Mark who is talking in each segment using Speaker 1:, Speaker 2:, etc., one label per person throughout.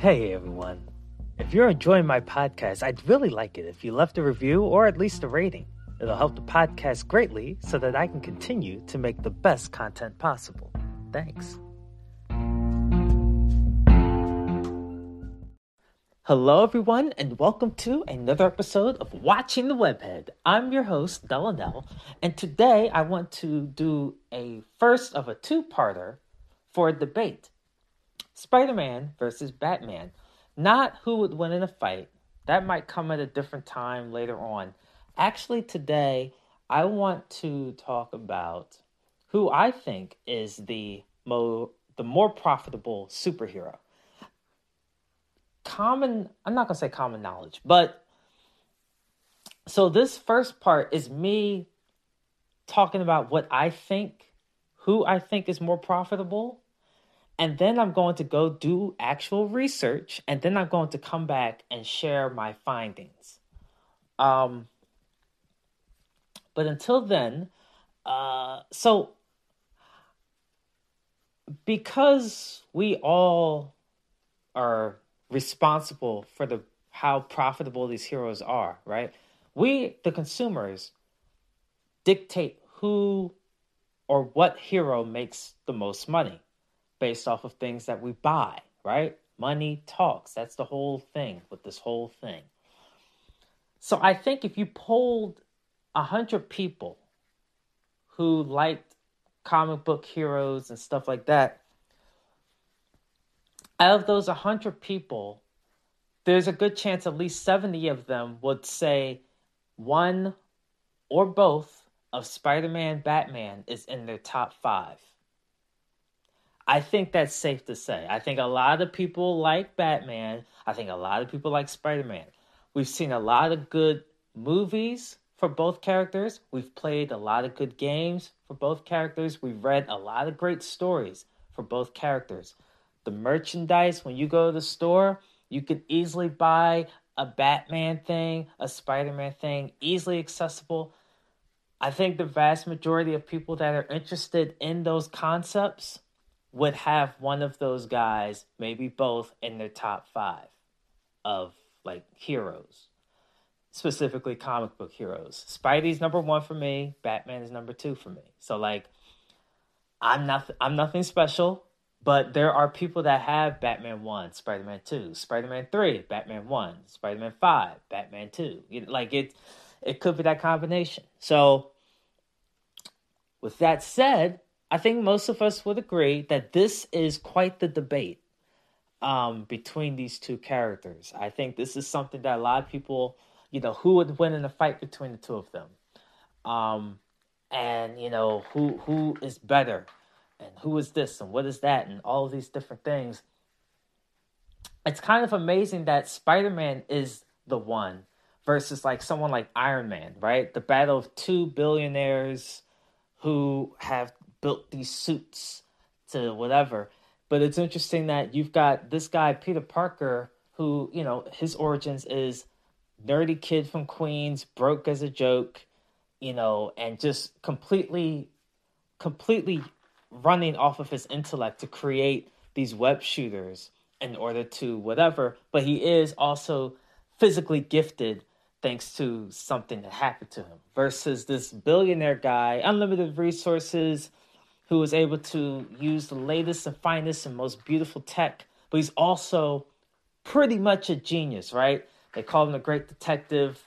Speaker 1: Hey everyone. If you're enjoying my podcast, I'd really like it if you left a review or at least a rating. It'll help the podcast greatly so that I can continue to make the best content possible. Thanks. Hello, everyone, and welcome to another episode of Watching the Webhead. I'm your host, Delanel, and today I want to do a first of a two parter for a debate Spider Man versus Batman. Not who would win in a fight, that might come at a different time later on. Actually, today I want to talk about who I think is the mo- the more profitable superhero common i'm not going to say common knowledge but so this first part is me talking about what i think who i think is more profitable and then i'm going to go do actual research and then i'm going to come back and share my findings um but until then uh so because we all are responsible for the how profitable these heroes are, right? We, the consumers, dictate who or what hero makes the most money based off of things that we buy, right? Money talks. That's the whole thing with this whole thing. So I think if you polled a hundred people who liked comic book heroes and stuff like that, out of those 100 people, there's a good chance at least 70 of them would say one or both of Spider Man, Batman is in their top five. I think that's safe to say. I think a lot of people like Batman. I think a lot of people like Spider Man. We've seen a lot of good movies for both characters. We've played a lot of good games for both characters. We've read a lot of great stories for both characters the merchandise when you go to the store you could easily buy a batman thing a spider-man thing easily accessible i think the vast majority of people that are interested in those concepts would have one of those guys maybe both in their top five of like heroes specifically comic book heroes spidey's number one for me batman is number two for me so like i'm not i'm nothing special but there are people that have Batman 1, Spider Man 2, Spider Man 3, Batman 1, Spider Man 5, Batman 2. You know, like it, it could be that combination. So, with that said, I think most of us would agree that this is quite the debate um, between these two characters. I think this is something that a lot of people, you know, who would win in a fight between the two of them, um, and you know, who who is better and who is this and what is that and all these different things. It's kind of amazing that Spider Man is the one versus like someone like Iron Man, right? The battle of two billionaires who have built these suits to whatever. But it's interesting that you've got this guy, Peter Parker, who, you know, his origins is nerdy kid from Queens, broke as a joke, you know, and just completely, completely running off of his intellect to create these web shooters in order to whatever, but he is also physically gifted thanks to something that happened to him versus this billionaire guy, unlimited resources, who was able to use the latest and finest and most beautiful tech, but he's also pretty much a genius, right? They call him a great detective.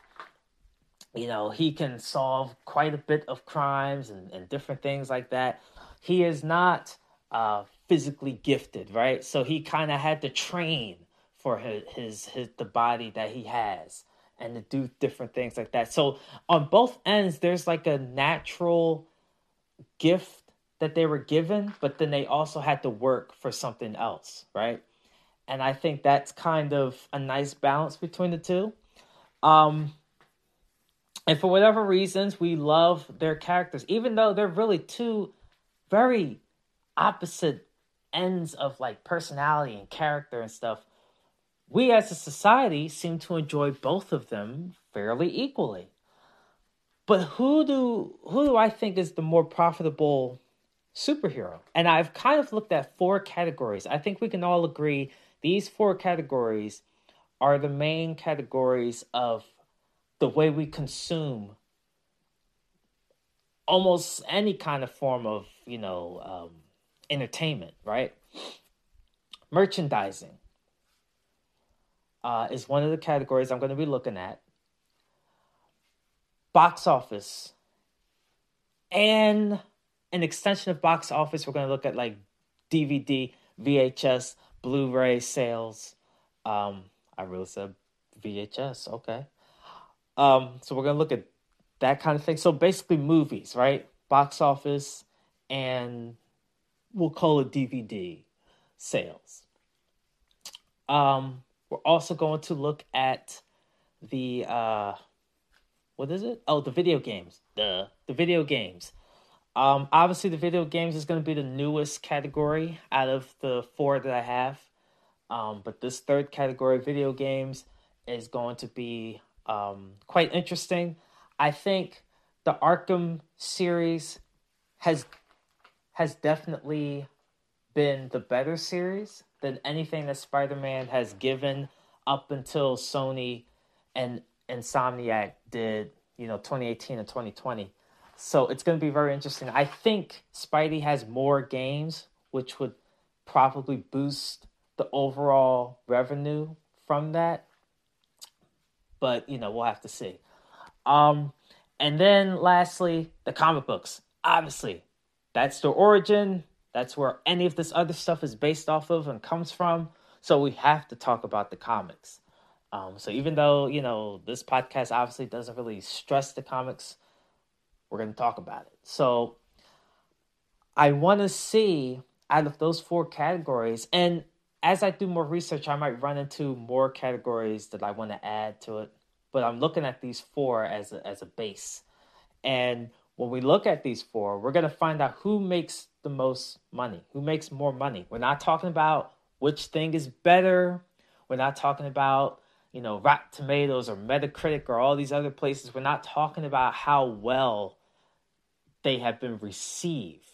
Speaker 1: You know, he can solve quite a bit of crimes and, and different things like that he is not uh, physically gifted, right? So he kind of had to train for his, his his the body that he has and to do different things like that. So on both ends, there's like a natural gift that they were given, but then they also had to work for something else, right? And I think that's kind of a nice balance between the two. Um, and for whatever reasons, we love their characters, even though they're really two very opposite ends of like personality and character and stuff. We as a society seem to enjoy both of them fairly equally. But who do who do I think is the more profitable superhero? And I've kind of looked at four categories. I think we can all agree these four categories are the main categories of the way we consume almost any kind of form of, you know, um, entertainment, right? Merchandising uh, is one of the categories I'm going to be looking at. Box office and an extension of box office, we're going to look at like DVD, VHS, Blu-ray sales. Um, I really said VHS. Okay. Um, so we're gonna look at that kind of thing. So basically, movies, right? Box office, and we'll call it DVD sales. Um, we're also going to look at the uh, what is it? Oh, the video games. The the video games. Um, obviously, the video games is going to be the newest category out of the four that I have. Um, but this third category, video games, is going to be um, quite interesting. I think the Arkham series has has definitely been the better series than anything that Spider-Man has given up until Sony and Insomniac did, you know, 2018 and 2020. So it's going to be very interesting. I think Spidey has more games, which would probably boost the overall revenue from that. But, you know, we'll have to see. Um, and then lastly, the comic books. Obviously, that's the origin. That's where any of this other stuff is based off of and comes from. So we have to talk about the comics. Um, so even though, you know, this podcast obviously doesn't really stress the comics, we're going to talk about it. So I want to see out of those four categories, and as I do more research, I might run into more categories that I want to add to it. But I'm looking at these four as a, as a base. And when we look at these four, we're going to find out who makes the most money, who makes more money. We're not talking about which thing is better. We're not talking about, you know, Rotten Tomatoes or Metacritic or all these other places. We're not talking about how well they have been received.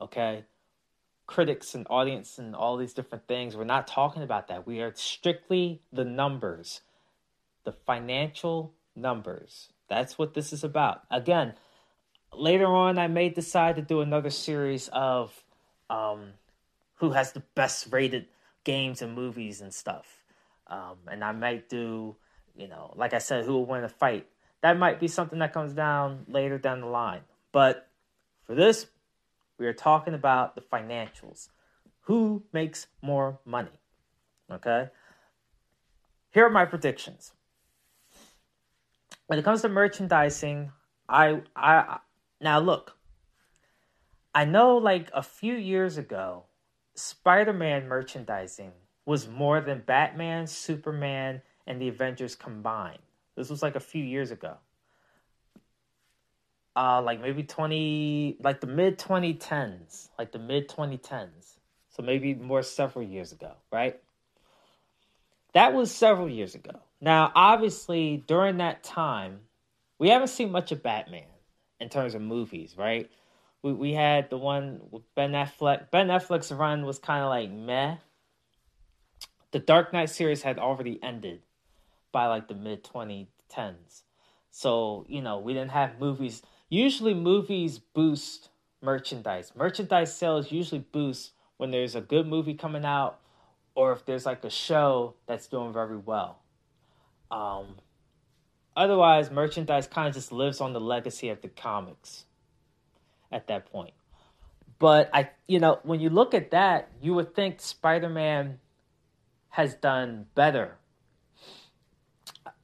Speaker 1: Okay? Critics and audience and all these different things. We're not talking about that. We are strictly the numbers, the financial numbers. That's what this is about. Again, later on, I may decide to do another series of um, who has the best rated games and movies and stuff. Um, and I might do, you know, like I said, who will win a fight that might be something that comes down later down the line. But for this, we are talking about the financials. Who makes more money? Okay? Here are my predictions. When it comes to merchandising, I I now look. I know like a few years ago, Spider-Man merchandising was more than Batman, Superman, and the Avengers combined. This was like a few years ago. Uh, like maybe 20, like the mid 2010s, like the mid 2010s. So maybe more several years ago, right? That was several years ago. Now, obviously, during that time, we haven't seen much of Batman in terms of movies, right? We we had the one with Ben Affleck. Ben Affleck's run was kind of like meh. The Dark Knight series had already ended by like the mid 2010s. So, you know, we didn't have movies. Usually, movies boost merchandise. Merchandise sales usually boost when there's a good movie coming out or if there's like a show that's doing very well. Um, otherwise, merchandise kind of just lives on the legacy of the comics at that point. But I, you know, when you look at that, you would think Spider Man has done better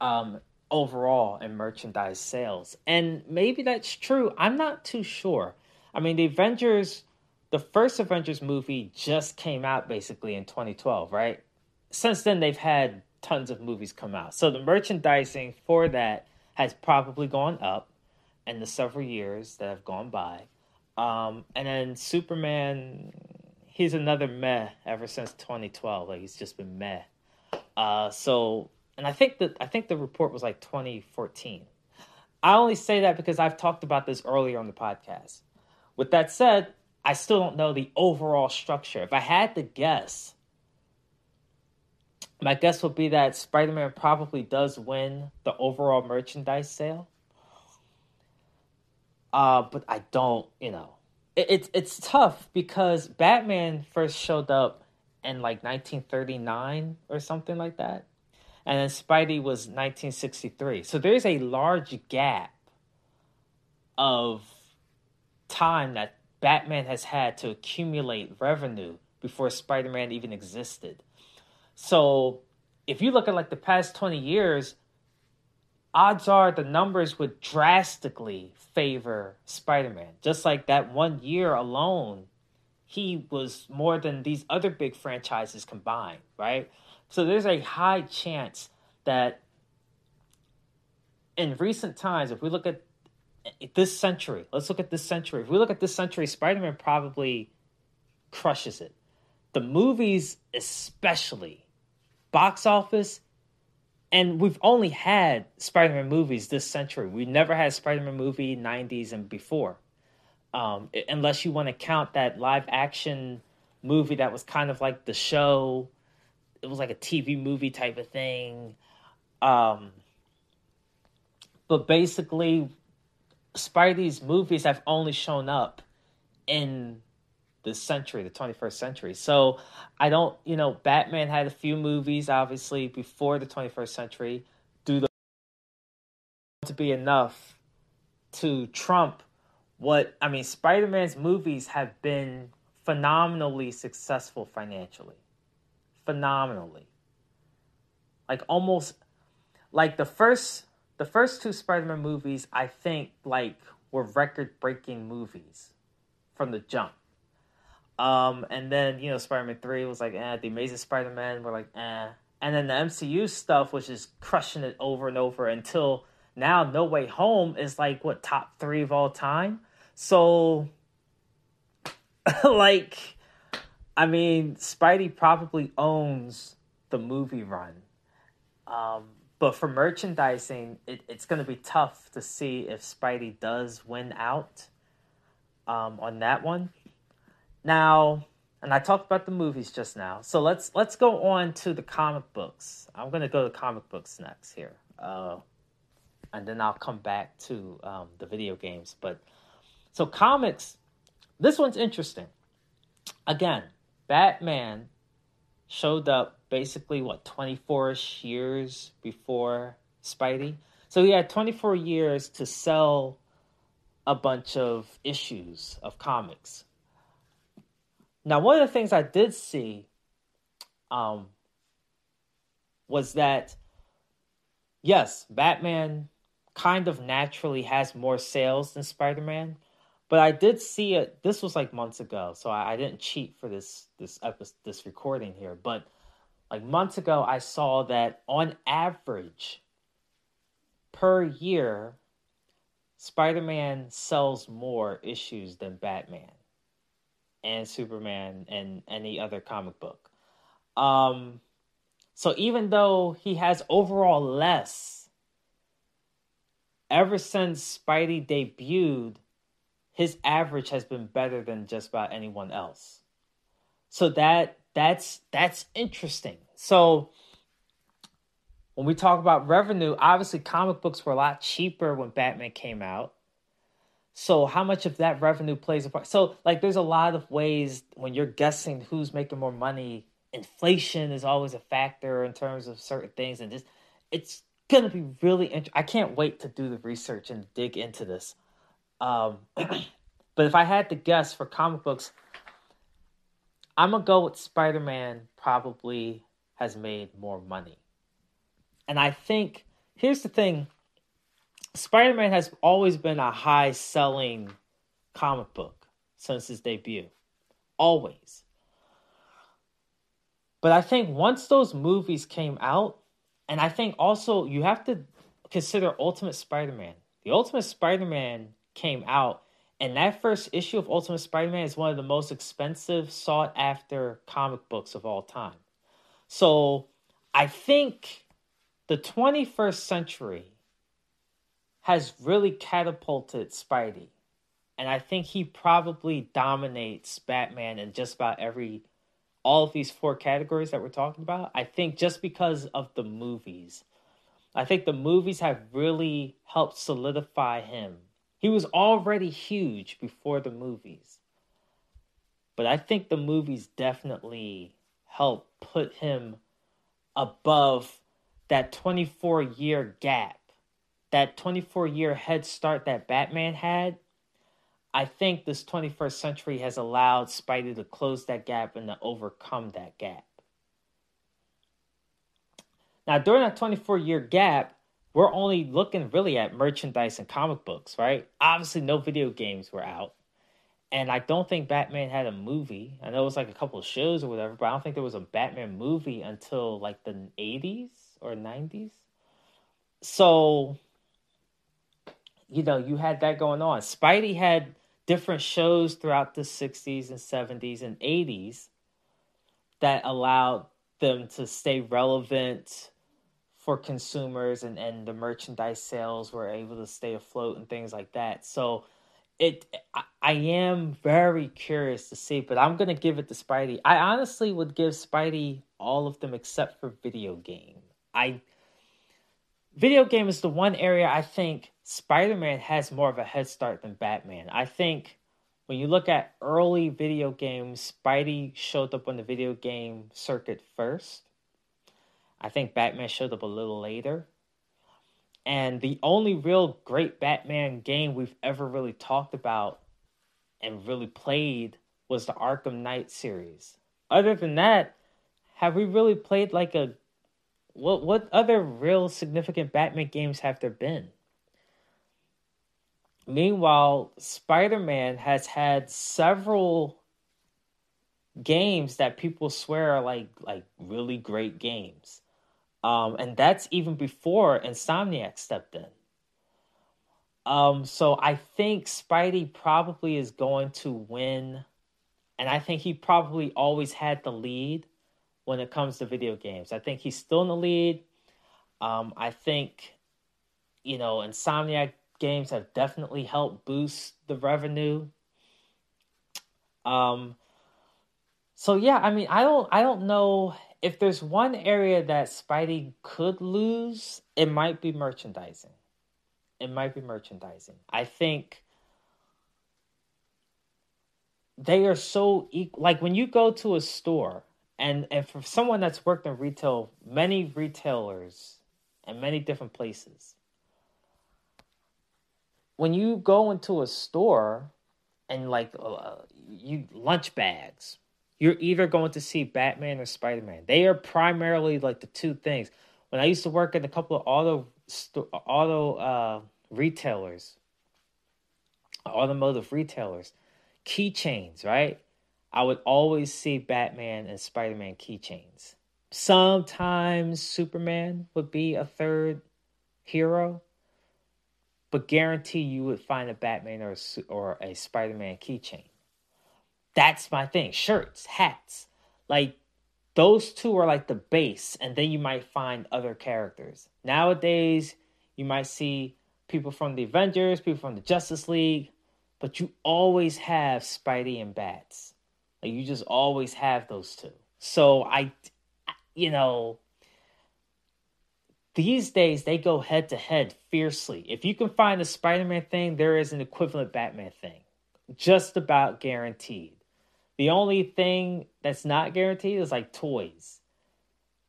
Speaker 1: um, overall in merchandise sales. And maybe that's true. I'm not too sure. I mean, the Avengers, the first Avengers movie just came out basically in 2012, right? Since then, they've had tons of movies come out. So the merchandising for that has probably gone up in the several years that have gone by. Um, and then Superman, he's another meh ever since 2012. Like he's just been meh. Uh, so and I think that I think the report was like 2014. I only say that because I've talked about this earlier on the podcast. With that said, I still don't know the overall structure. If I had to guess, my guess would be that Spider Man probably does win the overall merchandise sale. Uh, but I don't, you know, it, it's it's tough because Batman first showed up in like 1939 or something like that, and then Spidey was 1963. So there's a large gap of time that Batman has had to accumulate revenue before Spider Man even existed. So if you look at like the past 20 years, odds are the numbers would drastically favor Spider Man. Just like that one year alone, he was more than these other big franchises combined, right? So there's a high chance that in recent times, if we look at this century, let's look at this century. If we look at this century, Spider Man probably crushes it. The movies, especially, box office, and we've only had Spider-Man movies this century. We never had Spider-Man movie 90s and before. Um, unless you want to count that live action movie that was kind of like the show. It was like a TV movie type of thing. Um, but basically, Spidey's movies have only shown up in this century, the 21st century. So I don't, you know, Batman had a few movies, obviously, before the 21st century. Do the to be enough to trump what I mean? Spider Man's movies have been phenomenally successful financially, phenomenally. Like almost, like the first, the first two Spider Man movies, I think, like were record breaking movies from the jump um, and then you know Spider Man three was like, eh. The Amazing Spider Man were like, eh. And then the MCU stuff was just crushing it over and over until now. No Way Home is like what top three of all time. So, like, I mean, Spidey probably owns the movie run. Um, but for merchandising, it, it's going to be tough to see if Spidey does win out um, on that one. Now, and I talked about the movies just now. So let's let's go on to the comic books. I'm gonna go to comic books next here, uh, and then I'll come back to um, the video games. But so comics, this one's interesting. Again, Batman showed up basically what 24ish years before Spidey. So he had 24 years to sell a bunch of issues of comics. Now, one of the things I did see um, was that, yes, Batman kind of naturally has more sales than Spider Man, but I did see it. This was like months ago, so I, I didn't cheat for this this episode, this recording here. But like months ago, I saw that on average per year, Spider Man sells more issues than Batman and Superman and any other comic book. Um, so even though he has overall less, ever since Spidey debuted, his average has been better than just about anyone else. So that that's that's interesting. So when we talk about revenue, obviously comic books were a lot cheaper when Batman came out. So how much of that revenue plays a part? So like there's a lot of ways when you're guessing who's making more money. Inflation is always a factor in terms of certain things, and just it's gonna be really. Int- I can't wait to do the research and dig into this. Um, but if I had to guess for comic books, I'm gonna go with Spider Man. Probably has made more money, and I think here's the thing Spider Man has always been a high selling comic book since his debut. Always. But I think once those movies came out, and I think also you have to consider Ultimate Spider Man. The Ultimate Spider Man came out, and that first issue of Ultimate Spider Man is one of the most expensive, sought after comic books of all time. So I think the 21st century has really catapulted Spidey. And I think he probably dominates Batman in just about every all of these four categories that we're talking about. I think just because of the movies. I think the movies have really helped solidify him. He was already huge before the movies. But I think the movies definitely helped put him above that 24 year gap, that 24 year head start that Batman had I think this 21st century has allowed Spidey to close that gap and to overcome that gap. Now, during that 24 year gap, we're only looking really at merchandise and comic books, right? Obviously, no video games were out. And I don't think Batman had a movie. I know it was like a couple of shows or whatever, but I don't think there was a Batman movie until like the 80s or 90s. So, you know, you had that going on. Spidey had different shows throughout the 60s and 70s and 80s that allowed them to stay relevant for consumers and, and the merchandise sales were able to stay afloat and things like that. So it I, I am very curious to see, but I'm gonna give it to Spidey. I honestly would give Spidey all of them except for video game. I video game is the one area I think Spider Man has more of a head start than Batman. I think when you look at early video games, Spidey showed up on the video game circuit first. I think Batman showed up a little later. And the only real great Batman game we've ever really talked about and really played was the Arkham Knight series. Other than that, have we really played like a what what other real significant Batman games have there been? Meanwhile, Spider Man has had several games that people swear are like like really great games. Um, and that's even before Insomniac stepped in. Um, so I think Spidey probably is going to win, and I think he probably always had the lead when it comes to video games. I think he's still in the lead. Um, I think, you know, Insomniac games have definitely helped boost the revenue. Um, so yeah, I mean, I don't, I don't know if there's one area that Spidey could lose. It might be merchandising. It might be merchandising. I think they are so equal. Like when you go to a store and and for someone that's worked in retail, many retailers and many different places, when you go into a store and like uh, you lunch bags, you're either going to see Batman or Spider Man. They are primarily like the two things. When I used to work in a couple of auto auto uh, retailers, automotive retailers, keychains, right? I would always see Batman and Spider Man keychains. Sometimes Superman would be a third hero, but guarantee you would find a Batman or or a Spider Man keychain. That's my thing. Shirts, hats, like those two are like the base, and then you might find other characters. Nowadays, you might see people from the Avengers, people from the Justice League, but you always have Spidey and Bats. Like you just always have those two. So I, you know, these days they go head to head fiercely. If you can find a Spider Man thing, there is an equivalent Batman thing. Just about guaranteed. The only thing that's not guaranteed is like toys.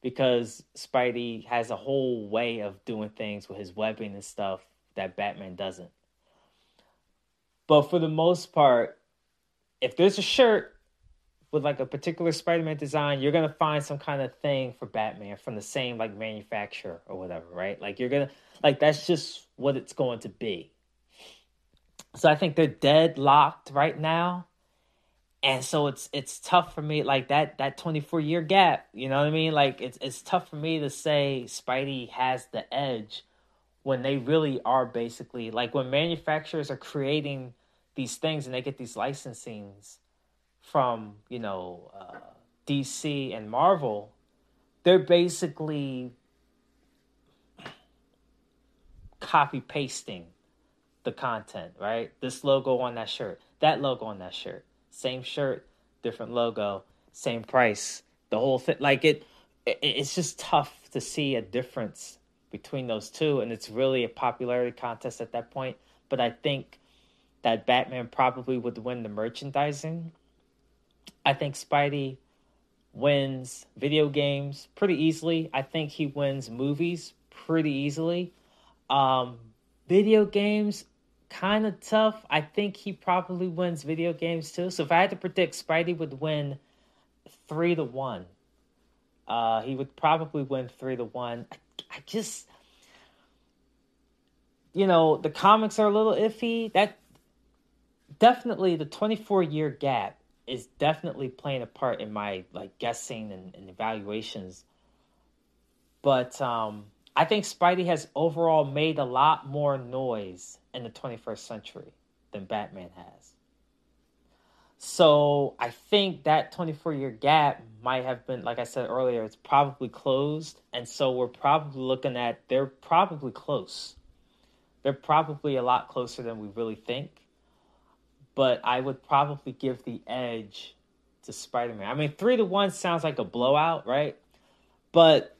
Speaker 1: Because Spidey has a whole way of doing things with his webbing and stuff that Batman doesn't. But for the most part, if there's a shirt with like a particular Spider-Man design, you're gonna find some kind of thing for Batman from the same like manufacturer or whatever, right? Like you're gonna like that's just what it's going to be. So I think they're deadlocked right now. And so it's it's tough for me like that that 24 year gap, you know what I mean? Like it's it's tough for me to say Spidey has the edge when they really are basically like when manufacturers are creating these things and they get these licensings from you know uh, DC and Marvel, they're basically copy pasting the content, right? This logo on that shirt, that logo on that shirt, same shirt, different logo, same price. The whole thing, like it, it, it's just tough to see a difference between those two, and it's really a popularity contest at that point. But I think that Batman probably would win the merchandising. I think Spidey wins video games pretty easily. I think he wins movies pretty easily. Um, video games, kind of tough. I think he probably wins video games too. So if I had to predict, Spidey would win three to one. Uh, he would probably win three to one. I, I just, you know, the comics are a little iffy. That definitely the twenty four year gap is definitely playing a part in my like guessing and, and evaluations. But um, I think Spidey has overall made a lot more noise in the 21st century than Batman has. So I think that 24 year gap might have been, like I said earlier, it's probably closed. And so we're probably looking at, they're probably close. They're probably a lot closer than we really think but I would probably give the edge to Spider Man. I mean, three to one sounds like a blowout, right? But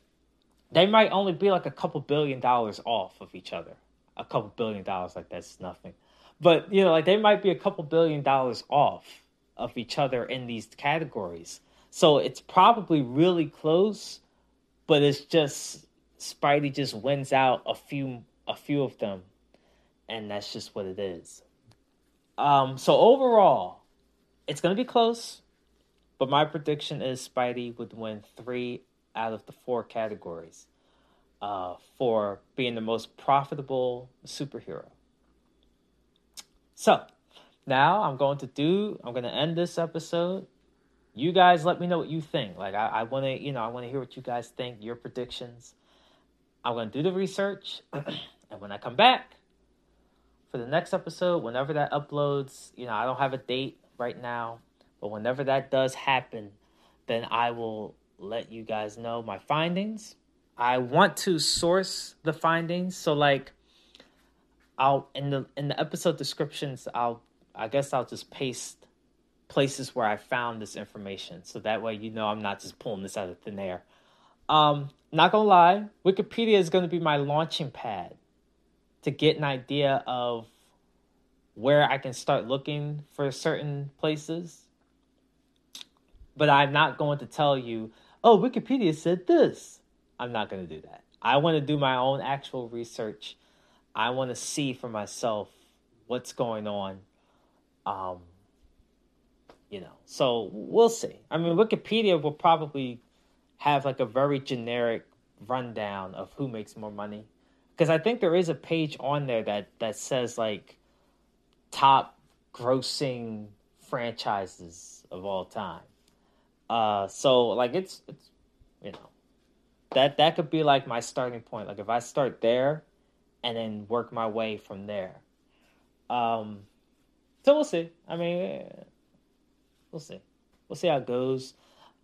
Speaker 1: they might only be like a couple billion dollars off of each other. A couple billion dollars, like that's nothing. But you know, like they might be a couple billion dollars off of each other in these categories. So it's probably really close, but it's just Spidey just wins out a few a few of them, and that's just what it is. Um, so overall, it's to be close, but my prediction is Spidey would win three out of the four categories uh, for being the most profitable superhero. So now I'm going to do. I'm going to end this episode. You guys, let me know what you think. Like I, I want to, you know, I want to hear what you guys think. Your predictions. I'm going to do the research, and when I come back, for the next episode, whenever that uploads, you know, I don't have a date right now, but whenever that does happen, then I will let you guys know my findings. I want to source the findings, so like I'll in the in the episode descriptions, I'll I guess I'll just paste places where I found this information, so that way you know I'm not just pulling this out of thin air. Um, not gonna lie, Wikipedia is gonna be my launching pad to get an idea of where I can start looking for certain places. But I'm not going to tell you, oh, Wikipedia said this. I'm not going to do that. I want to do my own actual research. I want to see for myself what's going on. Um, you know, so we'll see. I mean, Wikipedia will probably have like a very generic rundown of who makes more money because I think there is a page on there that that says like top grossing franchises of all time. Uh, so like it's it's you know that that could be like my starting point. Like if I start there and then work my way from there. Um, so we'll see. I mean, we'll see. We'll see how it goes.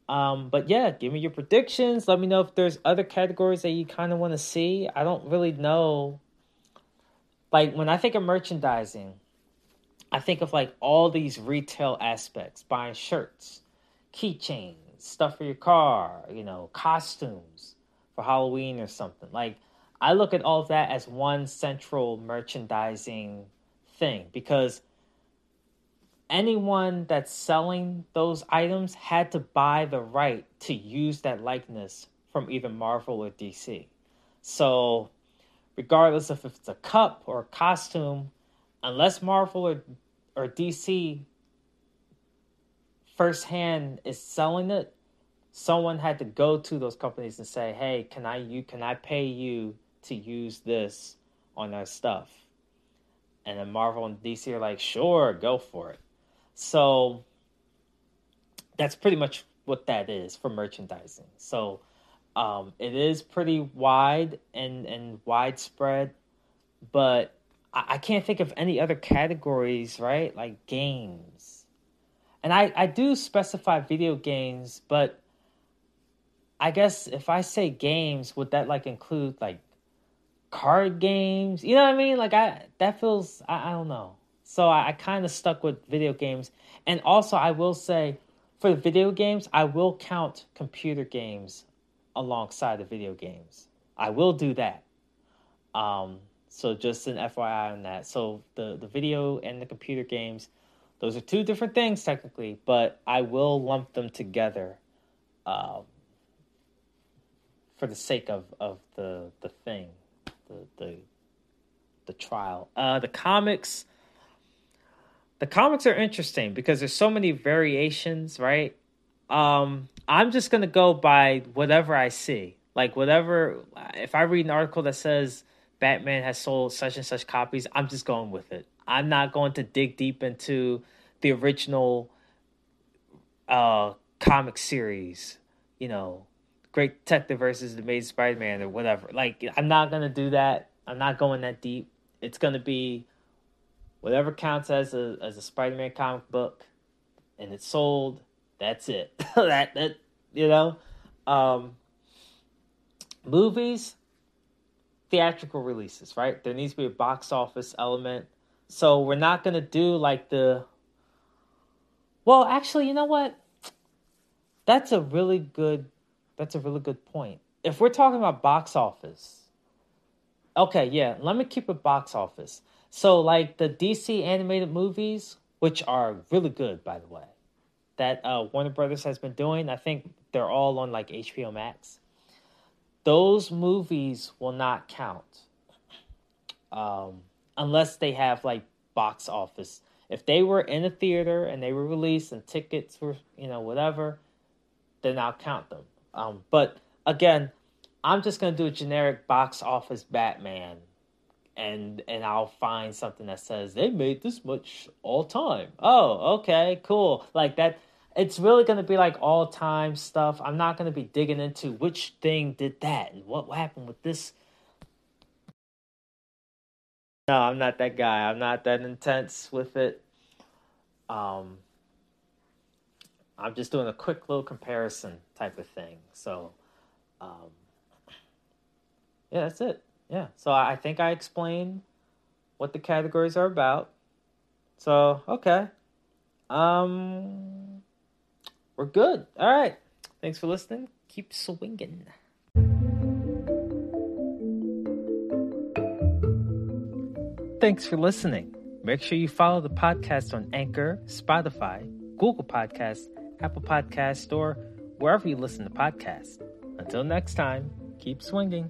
Speaker 1: Um, but yeah, give me your predictions. Let me know if there's other categories that you kind of want to see. I don't really know. Like when I think of merchandising, I think of like all these retail aspects, buying shirts, keychains, stuff for your car, you know, costumes for Halloween or something. Like I look at all of that as one central merchandising thing because anyone that's selling those items had to buy the right to use that likeness from either Marvel or DC. So, regardless of if it's a cup or a costume, unless Marvel or, or DC firsthand is selling it, someone had to go to those companies and say, "Hey, can I you can I pay you to use this on our stuff?" And then Marvel and DC are like, "Sure, go for it." So that's pretty much what that is for merchandising. So um, it is pretty wide and, and widespread, but I, I can't think of any other categories, right? Like games. And I, I do specify video games, but I guess if I say games, would that like include like card games? You know what I mean? Like I that feels I, I don't know. So I, I kind of stuck with video games. And also, I will say, for the video games, I will count computer games alongside the video games. I will do that. Um, so just an FYI on that. So the the video and the computer games, those are two different things technically, but I will lump them together, um, for the sake of of the the thing, the the the trial. Uh, the comics. The comics are interesting because there's so many variations, right? Um, I'm just gonna go by whatever I see. Like whatever, if I read an article that says Batman has sold such and such copies, I'm just going with it. I'm not going to dig deep into the original uh comic series, you know, Great Detective versus the Amazing Spider-Man or whatever. Like I'm not gonna do that. I'm not going that deep. It's gonna be whatever counts as a as a Spider-Man comic book, and it's sold. That's it. that that you know. Um, movies, theatrical releases, right? There needs to be a box office element. So we're not going to do like the. Well, actually, you know what? That's a really good. That's a really good point. If we're talking about box office, okay, yeah, let me keep it box office. So, like the DC animated movies, which are really good, by the way, that uh, Warner Brothers has been doing. I think they're all on like HBO Max those movies will not count um, unless they have like box office. If they were in a theater and they were released and tickets were, you know, whatever, then I'll count them. Um, but again, I'm just gonna do a generic box office Batman, and and I'll find something that says they made this much all time. Oh, okay, cool. Like that it's really to be like all time stuff. I'm not to be digging into which thing did that and what happened with this. No, I'm not that guy. I'm not that intense with it. Um, I'm just doing a quick little comparison type of thing. So, um, yeah, that's it. Yeah. So I think I explained what the categories are about. So, okay. Um, we're good. All right. Thanks for listening. Keep swinging. Thanks for listening. Make sure you follow the podcast on Anchor, Spotify, Google Podcasts, Apple Podcasts, or wherever you listen to podcasts. Until next time, keep swinging.